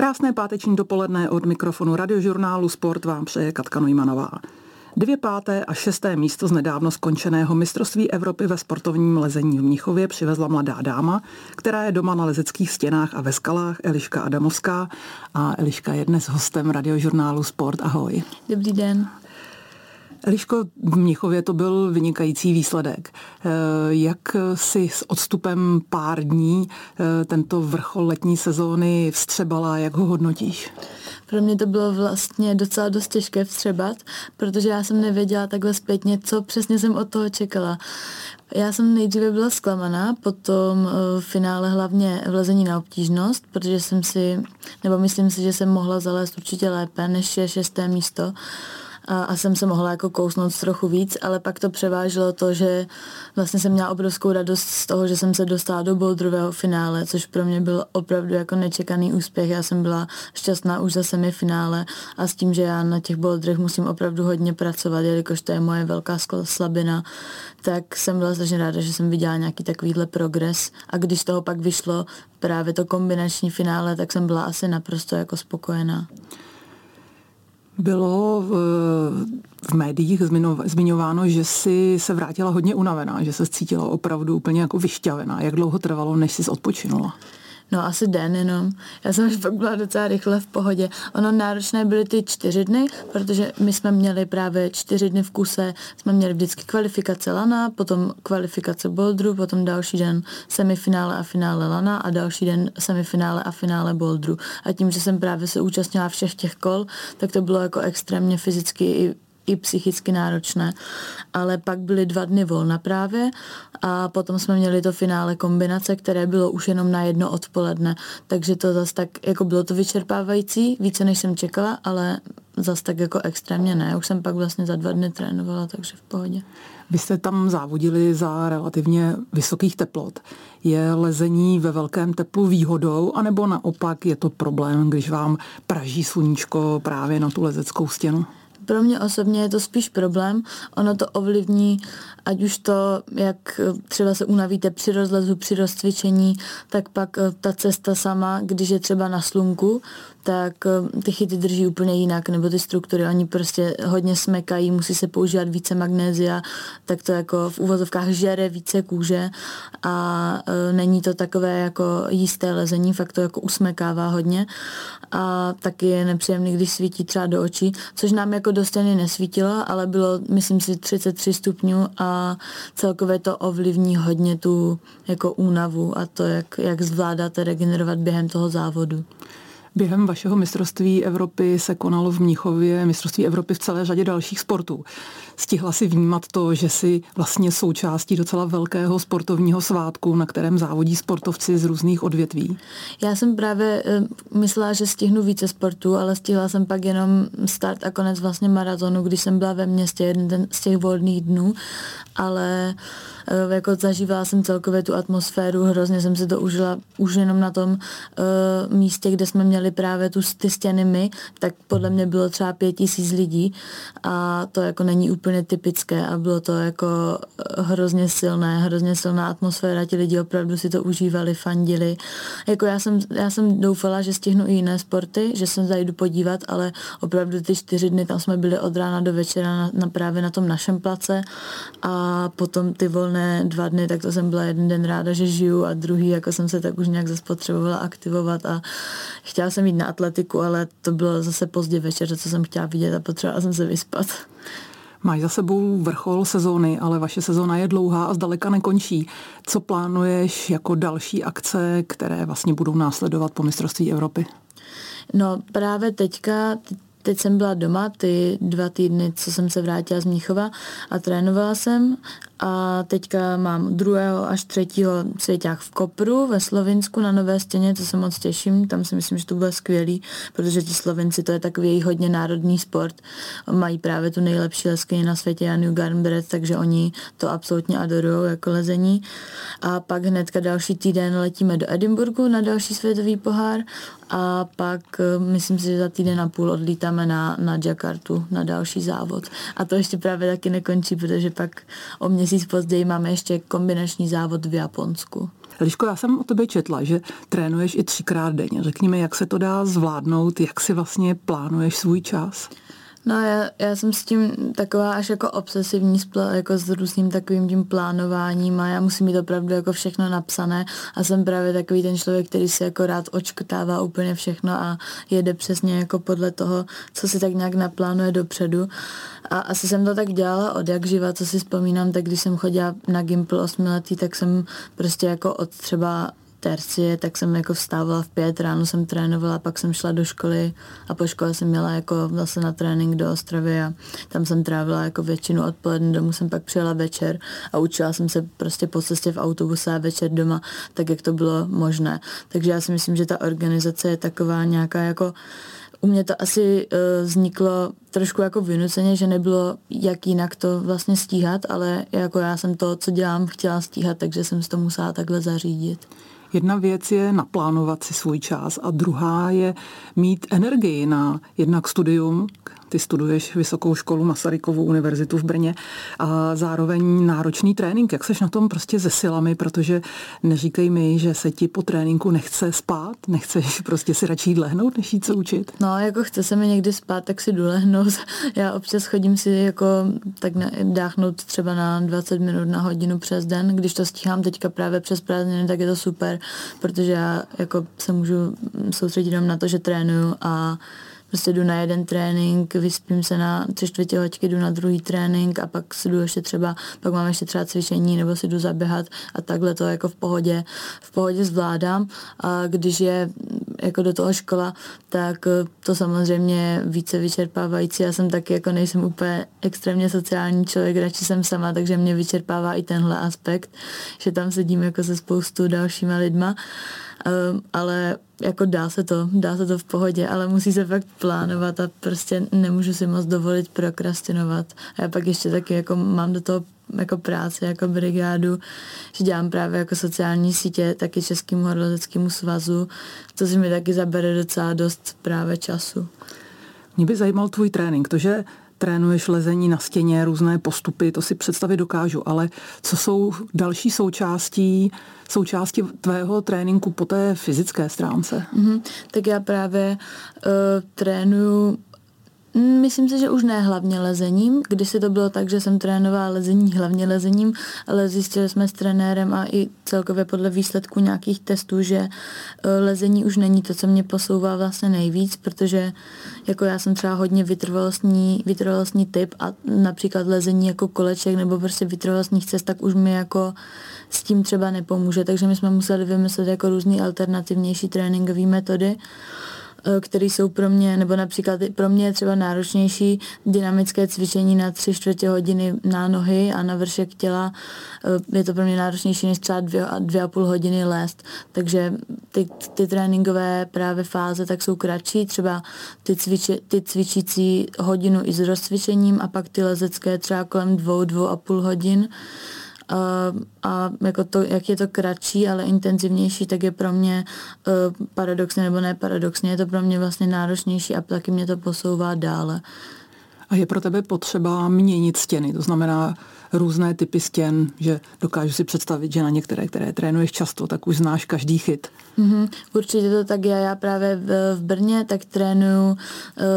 Krásné páteční dopoledne od mikrofonu radiožurnálu Sport vám přeje Katka Nojmanová. Dvě páté a šesté místo z nedávno skončeného mistrovství Evropy ve sportovním lezení v Mnichově přivezla mladá dáma, která je doma na lezeckých stěnách a ve skalách, Eliška Adamovská. A Eliška je dnes hostem radiožurnálu Sport. Ahoj. Dobrý den. Eliško, v Mnichově to byl vynikající výsledek. Eh, jak si s odstupem pár dní eh, tento vrchol letní sezóny vstřebala, jak ho hodnotíš? Pro mě to bylo vlastně docela dost těžké vstřebat, protože já jsem nevěděla takhle zpětně, co přesně jsem od toho čekala. Já jsem nejdříve byla zklamaná, potom v finále hlavně vlezení na obtížnost, protože jsem si, nebo myslím si, že jsem mohla zalézt určitě lépe, než je šesté místo a, a jsem se mohla jako kousnout trochu víc, ale pak to převáželo to, že vlastně jsem měla obrovskou radost z toho, že jsem se dostala do bouldrového finále, což pro mě byl opravdu jako nečekaný úspěch. Já jsem byla šťastná už za semifinále a s tím, že já na těch boulderech musím opravdu hodně pracovat, jelikož to je moje velká slabina, tak jsem byla strašně ráda, že jsem viděla nějaký takovýhle progres a když z toho pak vyšlo právě to kombinační finále, tak jsem byla asi naprosto jako spokojená. Bylo v, v médiích zmiňováno, že si se vrátila hodně unavená, že se cítila opravdu úplně jako vyšťavená. Jak dlouho trvalo, než jsi odpočinula? No asi den jenom. Já jsem už fakt byla docela rychle v pohodě. Ono náročné byly ty čtyři dny, protože my jsme měli právě čtyři dny v kuse, jsme měli vždycky kvalifikace lana, potom kvalifikace bouldru, potom další den semifinále a finále lana a další den semifinále a finále bouldru. A tím, že jsem právě se účastnila všech těch kol, tak to bylo jako extrémně fyzicky i i psychicky náročné. Ale pak byly dva dny volna právě a potom jsme měli to finále kombinace, které bylo už jenom na jedno odpoledne, takže to zase tak, jako bylo to vyčerpávající, více než jsem čekala, ale zase tak jako extrémně ne. Už jsem pak vlastně za dva dny trénovala, takže v pohodě. Vy jste tam závodili za relativně vysokých teplot. Je lezení ve velkém teplu výhodou, anebo naopak je to problém, když vám praží sluníčko právě na tu lezeckou stěnu? Pro mě osobně je to spíš problém. Ono to ovlivní, ať už to, jak třeba se unavíte při rozlezu, při rozcvičení, tak pak eh, ta cesta sama, když je třeba na slunku, tak eh, ty chyty drží úplně jinak, nebo ty struktury, oni prostě hodně smekají, musí se používat více magnézia, tak to jako v úvozovkách žere více kůže a e, není to takové jako jisté lezení, fakt to jako usmekává hodně a taky je nepříjemný, když svítí třeba do očí, což nám jako do stěny nesvítilo, ale bylo, myslím si, 33 stupňů a celkově to ovlivní hodně tu jako únavu a to, jak, jak zvládáte regenerovat během toho závodu. Během vašeho mistrovství Evropy se konalo v Mnichově mistrovství Evropy v celé řadě dalších sportů. Stihla si vnímat to, že si vlastně součástí docela velkého sportovního svátku, na kterém závodí sportovci z různých odvětví? Já jsem právě myslela, že stihnu více sportů, ale stihla jsem pak jenom start a konec vlastně maratonu, když jsem byla ve městě jeden z těch volných dnů, ale Eh, jako zažívala jsem celkově tu atmosféru, hrozně jsem si to užila už jenom na tom uh, místě, kde jsme měli právě tu, ty stěny my, tak podle mě bylo třeba pět tisíc lidí a to jako není úplně typické a bylo to jako eh, hrozně silné, hrozně silná atmosféra, ti lidi opravdu si to užívali, fandili. Jako já jsem, já jsem doufala, že stihnu i jiné sporty, že se zajdu podívat, ale opravdu ty čtyři dny tam jsme byli od rána do večera na, na právě na tom našem place a potom ty volné volné dva dny, tak to jsem byla jeden den ráda, že žiju a druhý, jako jsem se tak už nějak zase potřebovala aktivovat a chtěla jsem jít na atletiku, ale to bylo zase pozdě večer, co jsem chtěla vidět a potřebovala jsem se vyspat. Máš za sebou vrchol sezóny, ale vaše sezóna je dlouhá a zdaleka nekončí. Co plánuješ jako další akce, které vlastně budou následovat po mistrovství Evropy? No právě teďka, teď jsem byla doma ty dva týdny, co jsem se vrátila z Míchova a trénovala jsem. A teďka mám druhého až třetího svěťák v Kopru ve Slovinsku na Nové stěně, to se moc těším, tam si myslím, že to bude skvělý, protože ti Slovenci to je takový hodně národní sport, mají právě tu nejlepší leskyni na světě Janu Garnbret, takže oni to absolutně adorují jako lezení. A pak hnedka další týden letíme do Edinburgu na další světový pohár a pak eh, myslím si, že za týden a půl odlítáme na, na Jakartu na další závod. A to ještě právě taky nekončí, protože pak o měsíc později máme ještě kombinační závod v Japonsku. Liško, já jsem o tobě četla, že trénuješ i třikrát denně. Řekni mi, jak se to dá zvládnout, jak si vlastně plánuješ svůj čas? No já, já jsem s tím taková až jako obsesivní, jako s různým takovým tím plánováním a já musím mít opravdu jako všechno napsané a jsem právě takový ten člověk, který si jako rád očkrtává úplně všechno a jede přesně jako podle toho, co si tak nějak naplánuje dopředu. A asi jsem to tak dělala od jak živa, co si vzpomínám, tak když jsem chodila na Gimple osmiletý, tak jsem prostě jako od třeba tercie, tak jsem jako vstávala v pět, ráno jsem trénovala, pak jsem šla do školy a po škole jsem měla jako zase na trénink do Ostravy a tam jsem trávila jako většinu odpoledne, domů jsem pak přijela večer a učila jsem se prostě po cestě v autobuse a večer doma, tak jak to bylo možné. Takže já si myslím, že ta organizace je taková nějaká jako u mě to asi uh, vzniklo trošku jako vynuceně, že nebylo jak jinak to vlastně stíhat, ale jako já jsem to, co dělám, chtěla stíhat, takže jsem si to musela takhle zařídit. Jedna věc je naplánovat si svůj čas a druhá je mít energii na jednak studium, ty studuješ Vysokou školu Masarykovou univerzitu v Brně a zároveň náročný trénink. Jak seš na tom prostě se silami, protože neříkej mi, že se ti po tréninku nechce spát, nechceš prostě si radši jít lehnout, než jít se učit? No, jako chce se mi někdy spát, tak si jdu. Já občas chodím si jako tak dáchnout třeba na 20 minut na hodinu přes den. Když to stíhám teďka právě přes prázdniny, tak je to super, protože já jako se můžu soustředit jenom na to, že trénuju a prostě jdu na jeden trénink, vyspím se na tři čtvrtě hoďky, jdu na druhý trénink a pak si jdu ještě třeba, pak mám ještě třeba cvičení nebo si jdu zaběhat a takhle to jako v pohodě, v pohodě zvládám. A když je jako do toho škola, tak to samozřejmě více vyčerpávající. Já jsem taky jako nejsem úplně extrémně sociální člověk, radši jsem sama, takže mě vyčerpává i tenhle aspekt, že tam sedím jako se spoustu dalšíma lidma. Um, ale jako dá se to, dá se to v pohodě, ale musí se fakt plánovat a prostě nemůžu si moc dovolit prokrastinovat. A já pak ještě taky jako mám do toho jako práci, jako brigádu, že dělám právě jako sociální sítě, taky Českému horolezeckému svazu, to si mi taky zabere docela dost právě času. Mě by zajímal tvůj trénink, to, že trénuješ lezení na stěně, různé postupy, to si představit dokážu, ale co jsou další součástí, součástí tvého tréninku po té fyzické stránce? Mm-hmm. Tak já právě uh, trénuju myslím si, že už ne hlavně lezením. Kdysi to bylo tak, že jsem trénovala lezení hlavně lezením, ale zjistili jsme s trenérem a i celkově podle výsledku nějakých testů, že eh, lezení už není to, co mě posouvá vlastně nejvíc, protože jako já jsem třeba hodně vytrvalostní, vytrvalostní typ a například lezení jako koleček nebo prostě vytrvalostních cest, tak už mi jako s tím třeba nepomůže, takže my jsme museli vymyslet jako různé alternativnější tréninkové metody. Eh, které jsou pro mě, nebo například pro mě je třeba náročnější dynamické cvičení na tři čtvrtě hodiny na nohy a na vršek těla. Eh, je to pro mě náročnější než třeba dvě, dvě a půl hodiny lézt. Takže ty, ty tréninkové právě fáze tak jsou kratší, třeba ty, cviči, ty cvičící hodinu i s rozcvičením a pak ty lezecké třeba kolem dvou, dvou a půl hodin. A, a jako to, jak je to kratší, ale intenzivnější, tak je pro mě uh, paradoxně nebo ne paradoxně, je to pro mě vlastně náročnější a taky mě to posouvá dále. A je pro tebe potřeba měnit stěny, to znamená různé typy stěn, že dokážu si představit, že na některé, které trénuješ často, tak už znáš každý chyt. Mm-hmm, určitě to tak je. Já právě v, v Brně tak trénuju uh,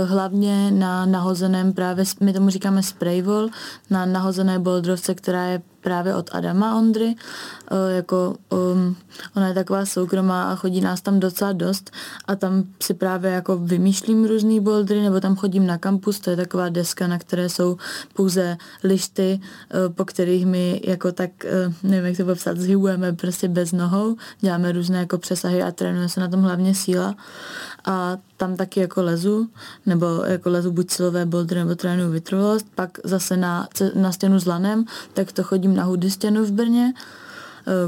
hlavně na nahozeném právě, my tomu říkáme spraywall, na nahozené boldrovce, která je právě od Adama Ondry. Uh, jako, um, ona je taková soukromá a chodí nás tam docela dost a tam si právě jako vymýšlím různý bouldry, nebo tam chodím na kampus, to je taková deska, na které jsou pouze lišty, uh, po kterých my jako tak, uh, nevím jak to popsat, zhybujeme prostě bez nohou, děláme různé jako přesahy a trénuje se na tom hlavně síla a tam taky jako lezu, nebo jako lezu buď silové boulder, nebo trénuju vytrvalost, pak zase na, na stěnu s lanem, tak to chodím na hudy stěnu v Brně,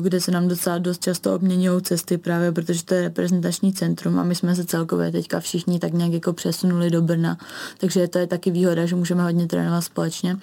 kde se nám docela dost často obměňují cesty právě, protože to je reprezentační centrum a my jsme se celkově teďka všichni tak nějak jako přesunuli do Brna, takže to je taky výhoda, že můžeme hodně trénovat společně.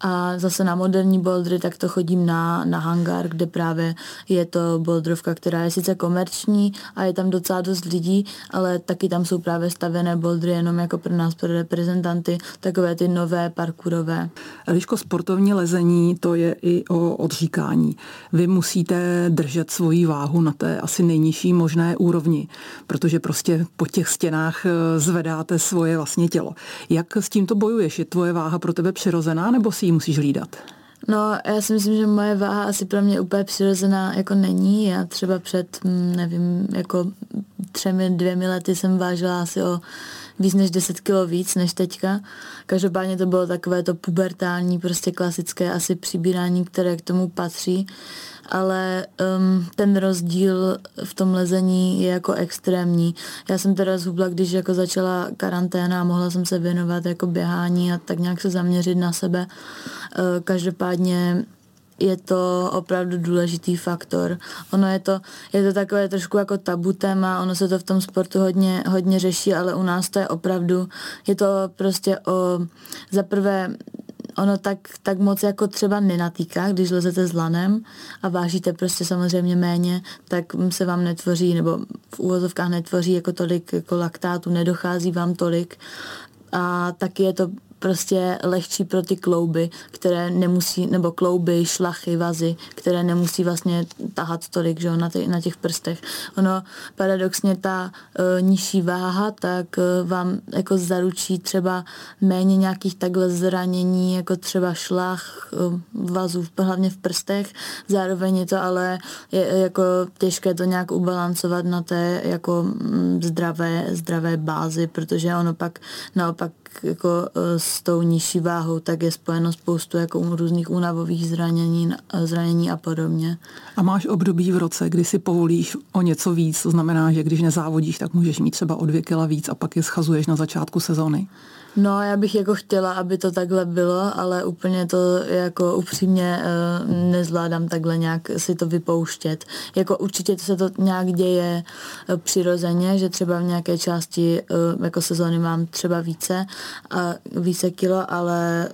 A zase na moderní bouldry, tak to chodím na, na hangar, kde právě je to bouldrovka, která je sice komerční a je tam docela dost lidí, ale taky tam jsou právě stavěné bouldry jenom jako pro nás, pro reprezentanty, takové ty nové parkourové. Eliško, sportovní lezení, to je i o odříkání. Vy musíte držet svoji váhu na té asi nejnižší možné úrovni, protože prostě po těch stěnách eh, zvedáte svoje vlastně tělo. Jak s tímto bojuješ? Je tvoje váha pro tebe přirozená nebo si ji musíš hlídat? No, já si myslím, že moje váha asi pro mě úplně přirozená jako není. Já třeba před, hm, nevím, jako třemi, dvěmi lety jsem vážila asi o víc než 10 kilo víc než teďka. Každopádně to bylo takové to pubertální, prostě klasické asi přibírání, které k tomu patří ale um, ten rozdíl v tom lezení je jako extrémní. Já jsem teda zhubla, když jako začala karanténa a mohla jsem se věnovat jako běhání a tak nějak se zaměřit na sebe. Uh, každopádně je to opravdu důležitý faktor. Ono je to, je to takové trošku jako tabu téma, ono se to v tom sportu hodně, hodně řeší, ale u nás to je opravdu, je to prostě o, za prvé ono tak, tak moc jako třeba nenatýká, když lezete s lanem a vážíte prostě samozřejmě méně, tak se vám netvoří, nebo v úvozovkách netvoří jako tolik jako laktátu, nedochází vám tolik. A taky je to prostě lehčí pro ty klouby, které nemusí, nebo klouby, šlachy, vazy, které nemusí vlastně tahat tolik, že na, těch, na těch prstech. Ono paradoxně ta uh, nižší váha, tak uh, vám jako zaručí třeba méně nějakých takhle zranění, jako třeba šlach, uh, vazů, hlavně v prstech. Zároveň je to ale je, jako těžké to nějak ubalancovat na té jako mm, zdravé, zdravé bázi, protože ono pak naopak jako e, s tou nižší váhou, tak je spojeno spoustu jako různých únavových zranění, zranění a podobně. A máš období v roce, kdy si povolíš o něco víc, to znamená, že když nezávodíš, tak můžeš mít třeba o dvě kila víc a pak je schazuješ na začátku sezóny? No, já bych jako chtěla, aby to takhle bylo, ale úplně to jako upřímně uh, nezvládám takhle nějak si to vypouštět. Jako určitě to se to nějak děje uh, přirozeně, že třeba v nějaké části uh, jako sezóny mám třeba více a více kilo, ale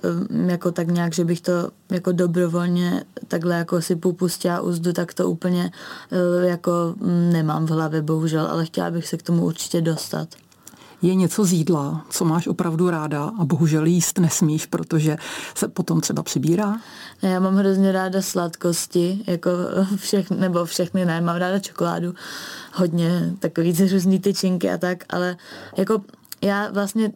jako tak nějak, že bych to jako dobrovolně takhle jako si popustila úzdu, tak to úplně jako mm, nemám v hlavě, bohužel, ale chtěla bych se k tomu určitě dostat je něco z jídla, co máš opravdu ráda a bohužel jíst nesmíš, protože se potom třeba přibírá? Já mám hrozně ráda sladkosti, jako všechny, nebo všechny ne, mám ráda čokoládu, hodně takový různý tyčinky a tak, ale jako já vlastně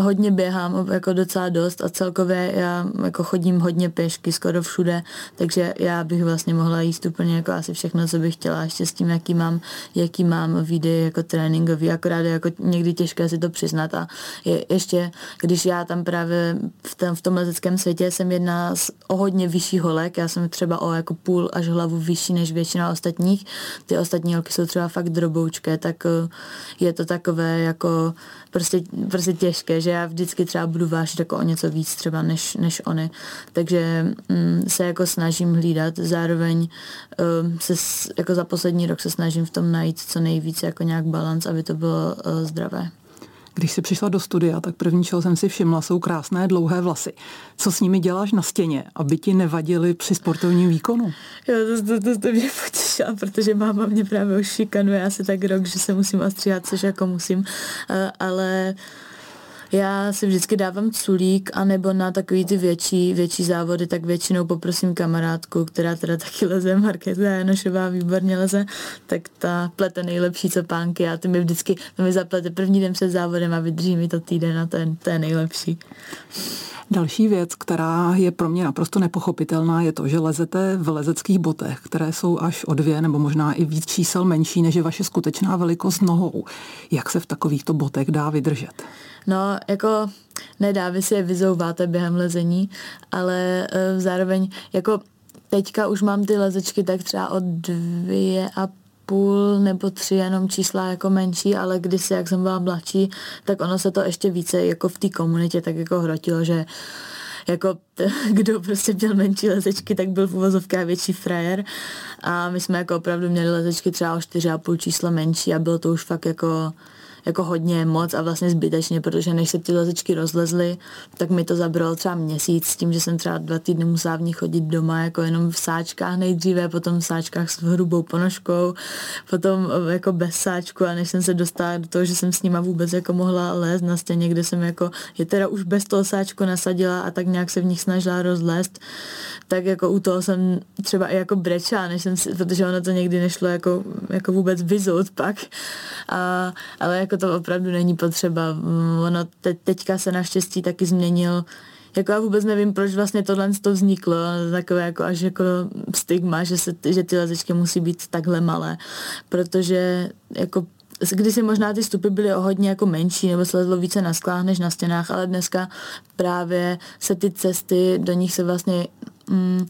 hodně běhám, jako docela dost a celkově já jako chodím hodně pěšky skoro všude, takže já bych vlastně mohla jíst úplně jako asi všechno, co bych chtěla, ještě s tím, jaký mám, jaký mám výdej jako tréninkový, akorát je jako někdy těžké si to přiznat a je, ještě, když já tam právě v tom, v tom lezeckém světě jsem jedna z o hodně vyšší holek, já jsem třeba o jako půl až hlavu vyšší než většina ostatních, ty ostatní holky jsou třeba fakt droboučké, tak eh, je to takové jako prostě, prostě těžké, že já vždycky třeba budu vážit jako o něco víc třeba než, než oni. Takže mm, se jako snažím hlídat, zároveň um, se jako za poslední rok se snažím v tom najít co nejvíc jako nějak balans, aby to bylo uh, zdravé. Když jsi přišla do studia, tak první, čeho jsem si všimla, jsou krásné dlouhé vlasy. Co s nimi děláš na stěně, aby ti nevadily při sportovním výkonu? Jo, to, to, to, to mě potěšila, protože máma mě právě už šikanuje asi tak rok, že se musím ostříhat, což jako musím. Ale já si vždycky dávám culík, anebo na takový ty větší, větší závody, tak většinou poprosím kamarádku, která teda taky leze, Markéta Janošová výborně leze, tak ta plete nejlepší co pánky a ty mi vždycky, to mi zaplete první den před závodem a vydrží mi to týden a to je, to je nejlepší. Další věc, která je pro mě naprosto nepochopitelná, je to, že lezete v lezeckých botech, které jsou až o dvě nebo možná i víc čísel menší, než je vaše skutečná velikost nohou. Jak se v takovýchto botech dá vydržet? No, jako nedá, vy si je vyzouváte během lezení, ale uh, zároveň jako teďka už mám ty lezečky tak třeba od dvě a půl nebo tři jenom čísla jako menší, ale kdysi, jak jsem byla mladší, tak ono se to ještě více jako v té komunitě tak jako hrotilo, že jako t- kdo prostě měl menší lezečky, tak byl v uvozovkách větší frajer. A my jsme jako opravdu měli lezečky třeba o čtyři a půl čísla menší a bylo to už fakt jako jako hodně moc a vlastně zbytečně, protože než se ty lezečky rozlezly, tak mi to zabralo třeba měsíc s tím, že jsem třeba dva týdny musela v ní chodit doma jako jenom v sáčkách nejdříve, potom v sáčkách s hrubou ponožkou, potom eh, jako bez sáčku a než jsem se dostala do toho, že jsem s nima vůbec jako mohla lézt na stěně, kde jsem jako je teda už bez toho sáčku nasadila a tak nějak se v nich snažila rozlézt, tak jako u toho jsem třeba i jako brečela, než jsem si, protože ono to někdy nešlo jako, jako vůbec vyzout pak. A, ale jako to opravdu není potřeba. Ono te, teďka se naštěstí taky změnil jako já vůbec nevím, proč vlastně tohle to vzniklo, takové jako až jako stigma, že, se, že ty lezečky musí být takhle malé, protože jako když si možná ty stupy byly o hodně jako menší, nebo se lezlo více na sklách než na stěnách, ale dneska právě se ty cesty, do nich se vlastně mm,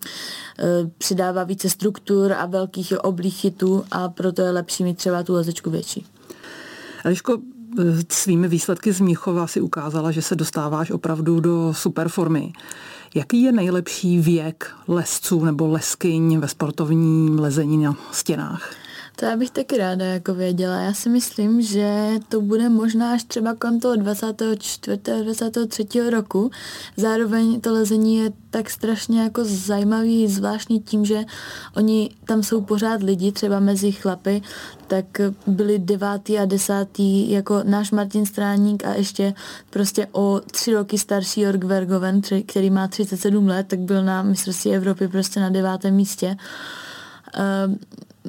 e, přidává více struktur a velkých oblých chytů a proto je lepší mít třeba tu lezečku větší. Eliško, e, svými výsledky z Míchova si ukázala, že se dostáváš opravdu do super formy. Jaký je nejlepší věk lesců nebo leskyň ve sportovním lezení na stěnách? To já bych taky ráda jako věděla. Já si myslím, že to bude možná až třeba kolem toho 24. 23. roku. Zároveň to lezení je tak strašně jako zajímavý, zvláštní tím, že oni tam jsou pořád lidi, třeba mezi chlapy, tak byli devátý a desátý jako náš Martin Stráník a ještě prostě o tři roky starší Jorg Vergoven, který má 37 let, tak byl na mistrovství Evropy prostě na devátém místě.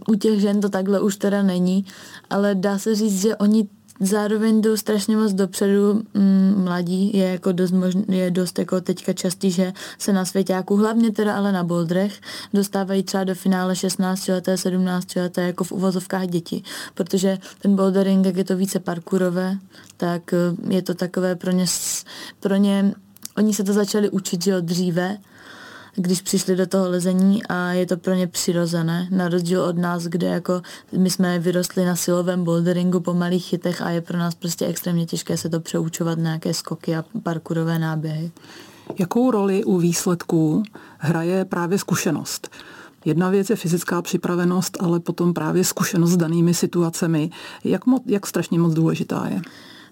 U těch žen to takhle už teda není, ale dá se říct, že oni zároveň jdou strašně moc dopředu. Mm, mladí, je jako dost, možn, je dost jako teďka častý, že se na svěťáku, hlavně teda ale na boldrech, dostávají třeba do finále 16 leté, 17 leté jako v uvozovkách děti, protože ten bouldering, jak je to více parkourové, tak eh, je to takové pro ně, pro ně oni se to začali učit, že od dříve, když přišli do toho lezení a je to pro ně přirozené, na rozdíl od nás, kde jako my jsme vyrostli na silovém boulderingu po malých chytech a je pro nás prostě extrémně těžké se to přeučovat na nějaké skoky a parkourové náběhy. Jakou roli u výsledků hraje právě zkušenost? Jedna věc je fyzická připravenost, ale potom právě zkušenost s danými situacemi. Jak, mo- jak strašně moc důležitá je?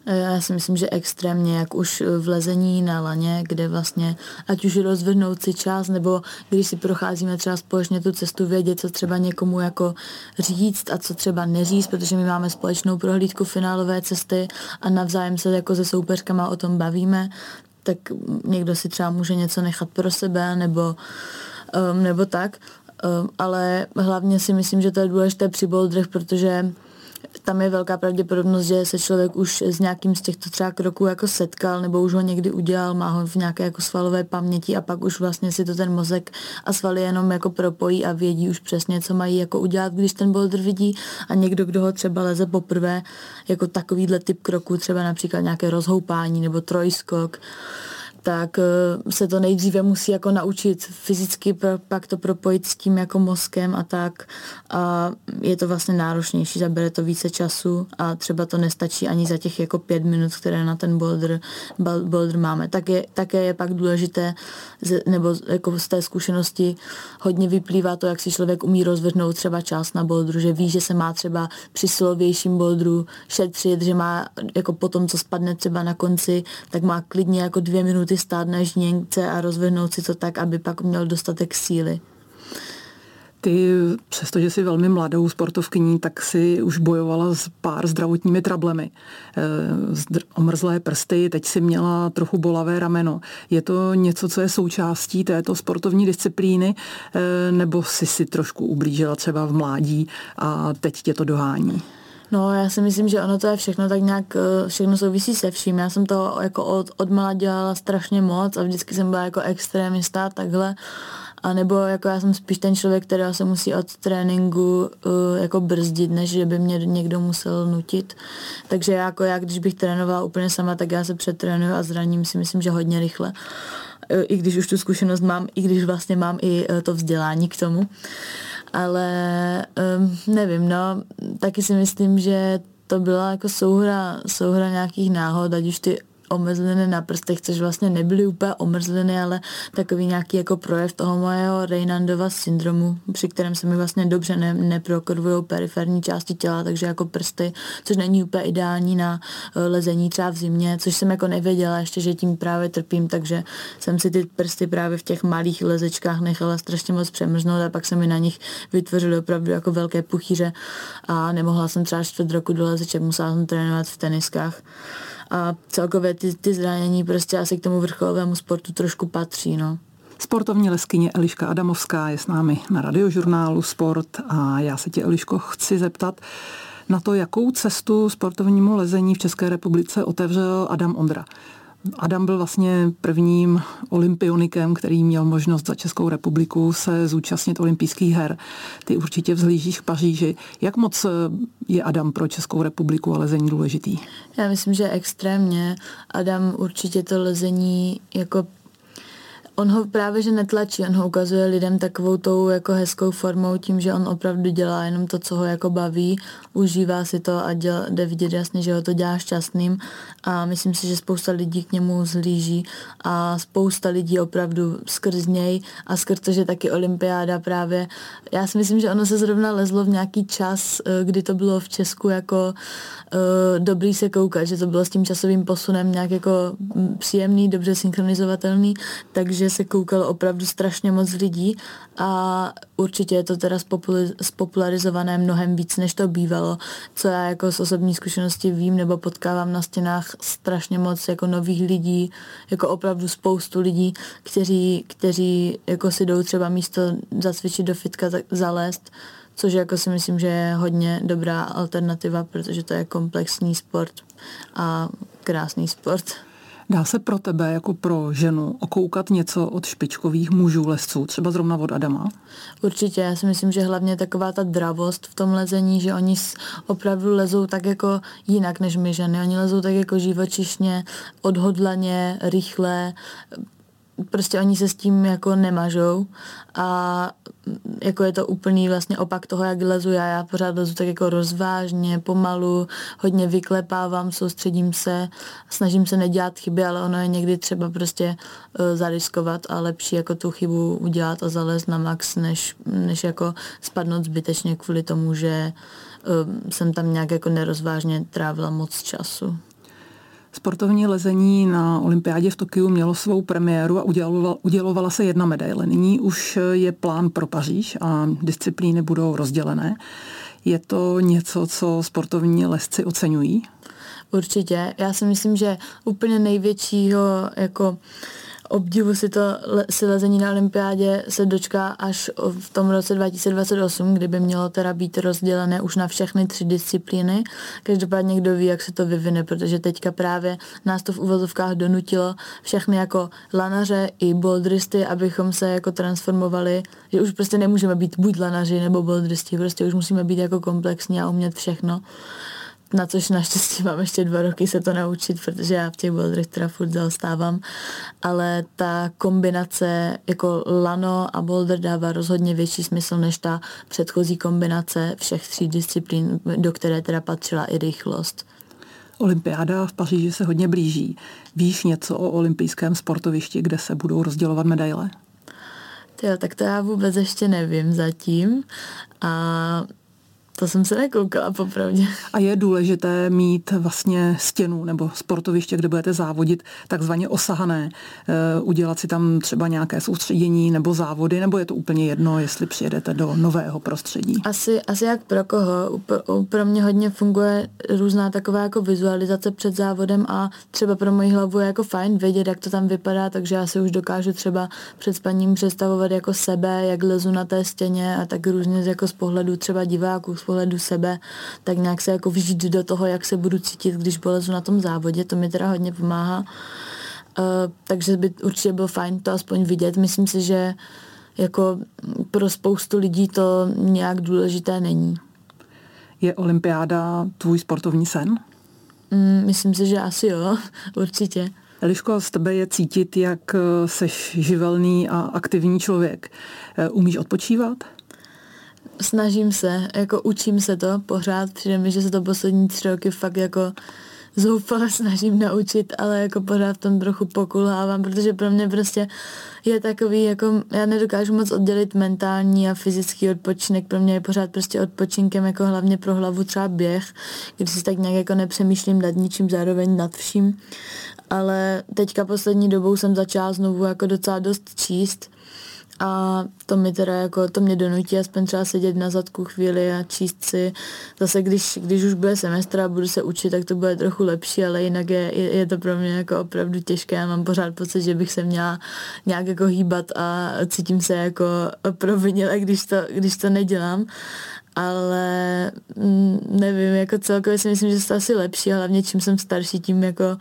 Eh, já si myslím, že extrémně, jak už v lezení na laně, kde vlastně ať už rozvrhnout si čas, nebo když si procházíme třeba společně tu cestu, vědět, co třeba někomu jako říct a co třeba neříct, protože my máme společnou prohlídku finálové cesty a navzájem se jako se soupeřkama o tom bavíme, tak někdo si třeba může něco nechat pro sebe, nebo, um, nebo tak. Um, ale hlavně si myslím, že to je důležité při bouldrech, protože tam je velká pravděpodobnost, že se člověk už s nějakým z těchto třeba kroků jako setkal nebo už ho někdy udělal, má ho v nějaké jako svalové paměti a pak už vlastně si to ten mozek a svaly jenom jako propojí a vědí už přesně, co mají jako udělat, když ten boulder vidí. A někdo, kdo ho třeba leze poprvé, jako takovýhle typ kroků, třeba například nějaké rozhoupání nebo trojskok, tak eh, se to nejdříve musí jako naučit fyzicky, pak to propojit s tím jako mozkem a tak. A je to vlastně náročnější, zabere to více času a třeba to nestačí ani za těch jako pět minut, které na ten boulder, boulder máme. Tak je, také je pak důležité, nebo jako z té zkušenosti hodně vyplývá to, jak si člověk umí rozvrhnout třeba čas na boulderu, že ví, že se má třeba při silovějším boulderu šetřit, že má jako potom, co spadne třeba na konci, tak má klidně jako dvě minuty minuty stát na žněnce a rozvrhnout si to tak, aby pak měl dostatek síly. Ty, přestože jsi velmi mladou sportovkyní, tak si už bojovala s pár zdravotními trablemi. E, omrzlé prsty, teď si měla trochu bolavé rameno. Je to něco, co je součástí této sportovní disciplíny, e, nebo si si trošku ublížila třeba v mládí a teď tě to dohání? No, já si myslím, že ono to je všechno tak nějak, eh, všechno souvisí se vším. Já jsem to jako od, od mala dělala strašně moc a vždycky jsem byla jako extrémista takhle. A nebo jako já jsem spíš ten člověk, který se musí od tréninku uh, jako brzdit, než že by mě někdo musel nutit. Takže jako já, když bych trénovala úplně sama, tak já se přetrénuju a zraním si myslím, že hodně rychle. Uh, I když už tu zkušenost mám, i když vlastně mám i to vzdělání k tomu ale um, nevím, no, taky si myslím, že to byla jako souhra, souhra nějakých náhod, ať už ty omrzliny na prstech, což vlastně nebyly úplně omrzliny, ale takový nějaký jako projev toho mojeho Reynandova syndromu, při kterém se mi vlastně dobře ne, neprokrvují periferní části těla, takže jako prsty, což není úplně ideální na eh, lezení třeba v zimě, což jsem jako nevěděla ještě, že tím právě trpím, takže jsem si ty prsty právě v těch malých lezečkách nechala strašně moc přemrznout a pak se mi na nich vytvořily opravdu jako velké puchýře a nemohla jsem třeba čtvrt roku do lezeček, musela jsem trénovat v teniskách a celkově ty, ty zranění prostě asi k tomu vrcholovému sportu trošku patří, no. Sportovní leskyně Eliška Adamovská je s námi na radiožurnálu Sport a já se tě, Eliško, chci zeptat na to, jakou cestu sportovnímu lezení v České republice otevřel Adam Ondra. Adam byl vlastně prvním olympionikem, který měl možnost za Českou republiku se zúčastnit olympijských her. Ty určitě vzhlížíš k Paříži. Jak moc je Adam pro Českou republiku a lezení důležitý? Já myslím, že extrémně. Adam určitě to lezení jako on ho právě, že netlačí, on ho ukazuje lidem takovou tou jako hezkou formou tím, že on opravdu dělá jenom to, co ho jako baví, užívá si to a děl, jde vidět jasně, že ho to dělá šťastným. A myslím si, že spousta lidí k němu zhlíží a spousta lidí opravdu skrz něj a skrz to, že taky olympiáda právě, já si myslím, že ono se zrovna lezlo v nějaký čas, eh, kdy to bylo v Česku jako uh, dobrý se koukat, že to bylo s tím časovým posunem nějak jako mm, příjemný, dobře synchronizovatelný, takže že se koukalo opravdu strašně moc lidí a určitě je to teda spopularizované mnohem víc, než to bývalo, co já jako z osobní zkušenosti vím nebo potkávám na stěnách strašně moc jako nových lidí, jako opravdu spoustu lidí, kteří, kteří jako si jdou třeba místo zacvičit do fitka zalézt, což jako si myslím, že je hodně dobrá alternativa, protože to je komplexní sport a krásný sport. Dá se pro tebe jako pro ženu okoukat něco od špičkových mužů lesců, třeba zrovna od Adama? Určitě, já si myslím, že hlavně taková ta dravost v tom lezení, že oni opravdu lezou tak jako jinak než my ženy. Oni lezou tak jako živočišně, odhodlaně, rychle, prostě oni se s tím jako nemažou a jako je to úplný vlastně opak toho, jak lezu já. Já pořád lezu tak jako rozvážně, pomalu, hodně vyklepávám, soustředím se, snažím se nedělat chyby, ale ono je někdy třeba prostě uh, zariskovat a lepší jako tu chybu udělat a zalézt na max, než, než jako spadnout zbytečně kvůli tomu, že uh, jsem tam nějak jako nerozvážně trávila moc času. Sportovní lezení na olympiádě v Tokiu mělo svou premiéru a udělovala, udělovala se jedna medaile. Nyní už je plán pro Paříž a disciplíny budou rozdělené. Je to něco, co sportovní lezci oceňují? Určitě. Já si myslím, že úplně největšího jako uh, obdivu si to si lezení na olympiádě se dočká až v tom roce 2028, kdyby mělo teda být rozdělené už na všechny tři disciplíny. Každopádně kdo ví, jak se to vyvine, protože teďka právě nás to v uvozovkách donutilo všechny jako lanaře i bouldristy, abychom se jako transformovali, že už prostě nemůžeme být buď lanaři nebo bouldristi, prostě už musíme být jako komplexní a umět všechno na což naštěstí mám ještě dva roky se to naučit, protože já v těch boulderech teda furt zaostávám, ale ta kombinace jako lano a boulder dává rozhodně větší smysl než ta předchozí kombinace všech tří disciplín, do které teda patřila i rychlost. Olympiáda v Paříži se hodně blíží. Víš něco o olympijském sportovišti, kde se budou rozdělovat medaile? Jo, tak to já vůbec ještě nevím zatím. A to jsem se nekoukala popravdě. A je důležité mít vlastně stěnu nebo sportoviště, kde budete závodit takzvaně osahané, eh, udělat si tam třeba nějaké soustředění nebo závody, nebo je to úplně jedno, jestli přijedete do nového prostředí? Asi, asi jak pro koho. Pro mě hodně funguje různá taková jako vizualizace před závodem a třeba pro moji hlavu je jako fajn vědět, jak to tam vypadá, takže já si už dokážu třeba před spaním představovat jako sebe, jak lezu na té stěně a tak různě jako z pohledu třeba diváků, z pohledu sebe, tak nějak se jako vžít do toho, jak se budu cítit, když polezu na tom závodě, to mi teda hodně pomáhá. Uh, takže by určitě bylo fajn to aspoň vidět. Myslím si, že jako pro spoustu lidí to nějak důležité není. Je olympiáda tvůj sportovní sen? Mm, myslím si, že asi jo, určitě. Eliško, z tebe je cítit, jak seš živelný a aktivní člověk. Eh, umíš odpočívat? Snažím se, jako učím se to pořád, přijde mi, že se to poslední tři roky fakt jako zoufale snažím naučit, ale jako pořád v tom trochu pokulhávám, protože pro mě prostě je takový, jako já nedokážu moc oddělit mentální a fyzický odpočinek, pro mě je pořád prostě odpočinkem jako hlavně pro hlavu třeba běh, když si tak nějak jako nepřemýšlím nad ničím, zároveň nad vším, ale teďka poslední dobou jsem začala znovu jako docela dost číst, a to mi teda jako, to mě donutí aspoň třeba sedět na zadku chvíli a číst si. Zase když, když už bude semestr a budu se učit, tak to bude trochu lepší, ale jinak je, je, je to pro mě jako opravdu těžké. Já mám pořád pocit, že bych se měla nějak jako hýbat a cítím se jako provinile, když to, když to nedělám ale mm, nevím, jako celkově si myslím, že to asi lepší a hlavně čím jsem starší, tím jako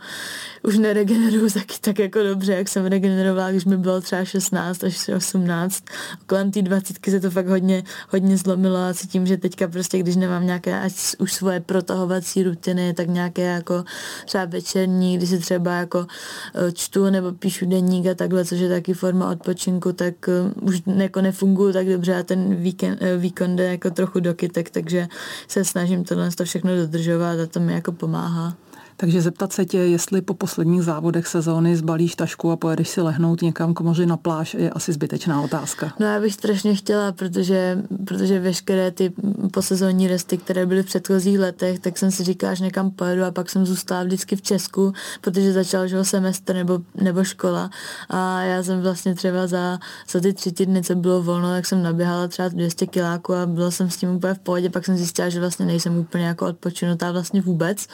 už neregeneruju taky tak jako dobře, jak jsem regenerovala, když mi bylo třeba 16 až 18. Kolem té 20 se to fakt hodně, hodně zlomilo a cítím, že teďka prostě, když nemám nějaké ať už svoje protahovací rutiny, tak nějaké jako třeba večerní, kdy si třeba jako eh, čtu nebo píšu denník a takhle, což je taky forma odpočinku, tak eh, už jako nefunguju tak dobře a ten víkend, eh, výkon jde jako trochu do kytek, takže se snažím tohle to všechno dodržovat a to mi jako pomáhá. Takže zeptat se tě, jestli po posledních závodech sezóny zbalíš tašku a pojedeš si lehnout někam k moři na pláž, je asi zbytečná otázka. No já bych strašně chtěla, protože, protože veškeré ty posezónní resty, které byly v předchozích letech, tak jsem si říkala, že někam pojedu a pak jsem zůstala vždycky v Česku, protože začal že semestr nebo, nebo škola a já jsem vlastně třeba za, za ty tři týdny, co bylo volno, tak jsem naběhala třeba 200 kiláků a byla jsem s tím úplně v pohodě, pak jsem zjistila, že vlastně nejsem úplně jako odpočinutá vlastně vůbec.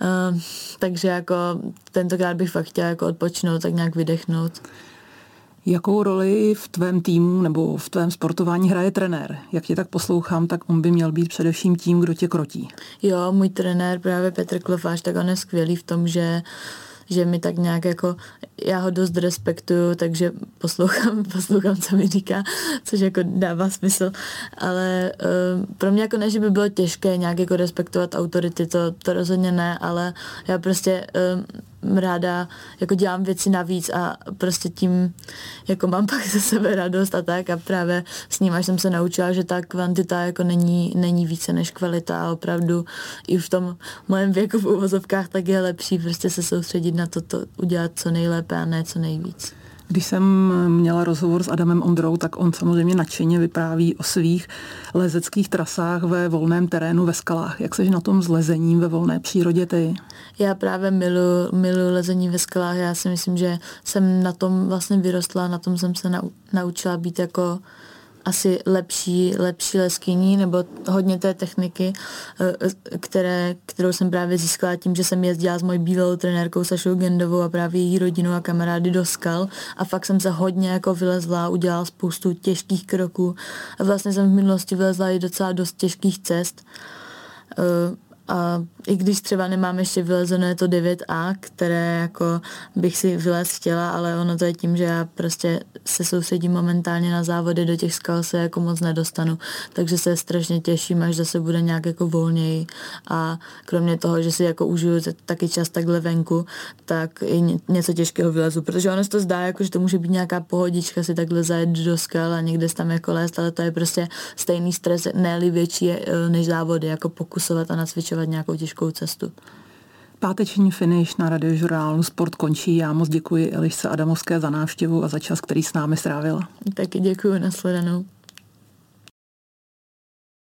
Uh, takže jako tentokrát bych fakt chtěla jako odpočinout, tak nějak vydechnout. Jakou roli v tvém týmu nebo v tvém sportování hraje trenér? Jak tě tak poslouchám, tak on by měl být především tím, kdo tě krotí. Jo, můj trenér právě Petr Klofáš, tak on je skvělý v tom, že že mi tak nějak jako, já ho dost respektuju, takže poslouchám, poslouchám, co mi říká, což jako dává smysl, ale uh, pro mě jako ne, že by bylo těžké nějak jako respektovat autority, to, to rozhodně ne, ale já prostě uh, ráda jako dělám věci navíc a prostě tím jako mám pak ze sebe radost a tak a právě s ním až jsem se naučila, že ta kvantita jako není, není více než kvalita a opravdu i v tom mojem věku v uvozovkách tak je lepší prostě se soustředit na to, to udělat co nejlépe a ne co nejvíc. Když jsem měla rozhovor s Adamem Ondrou, tak on samozřejmě nadšeně vypráví o svých lezeckých trasách ve volném terénu ve skalách. Jak seš na tom s lezením ve volné přírodě ty? Já právě milu, milu lezení ve skalách. Já si myslím, že jsem na tom vlastně vyrostla, na tom jsem se naučila být jako asi lepší, lepší leskyní nebo hodně té techniky, eh, které, kterou jsem právě získala tím, že jsem jezdila s mojí bývalou trenérkou Sašou Gendovou a právě její rodinu a kamarády do skal. A fakt jsem se hodně jako vylezla, udělala spoustu těžkých kroků. A vlastně jsem v minulosti vylezla i docela dost těžkých cest. Eh, a i když třeba nemám ještě vylezené to 9A, které jako bych si vylez chtěla, ale ono to je tím, že já prostě se soustředím momentálně na závody, do těch skal se jako moc nedostanu, takže se strašně těším, až zase bude nějak jako volněji. A kromě toho, že si jako užiju taky čas takhle venku, tak i něco těžkého vylezu, protože ono se to zdá, jako, že to může být nějaká pohodička si takhle zajet do skal a někde tam jako lézt, ale to je prostě stejný stres, ne větší eh, než závody, jako pokusovat a nacvičovat nějakou těžkou těžkou cestu. Páteční finish na radiožurnálu Sport končí. Já moc děkuji Elišce Adamovské za návštěvu a za čas, který s námi strávila. Taky děkuji, nasledanou.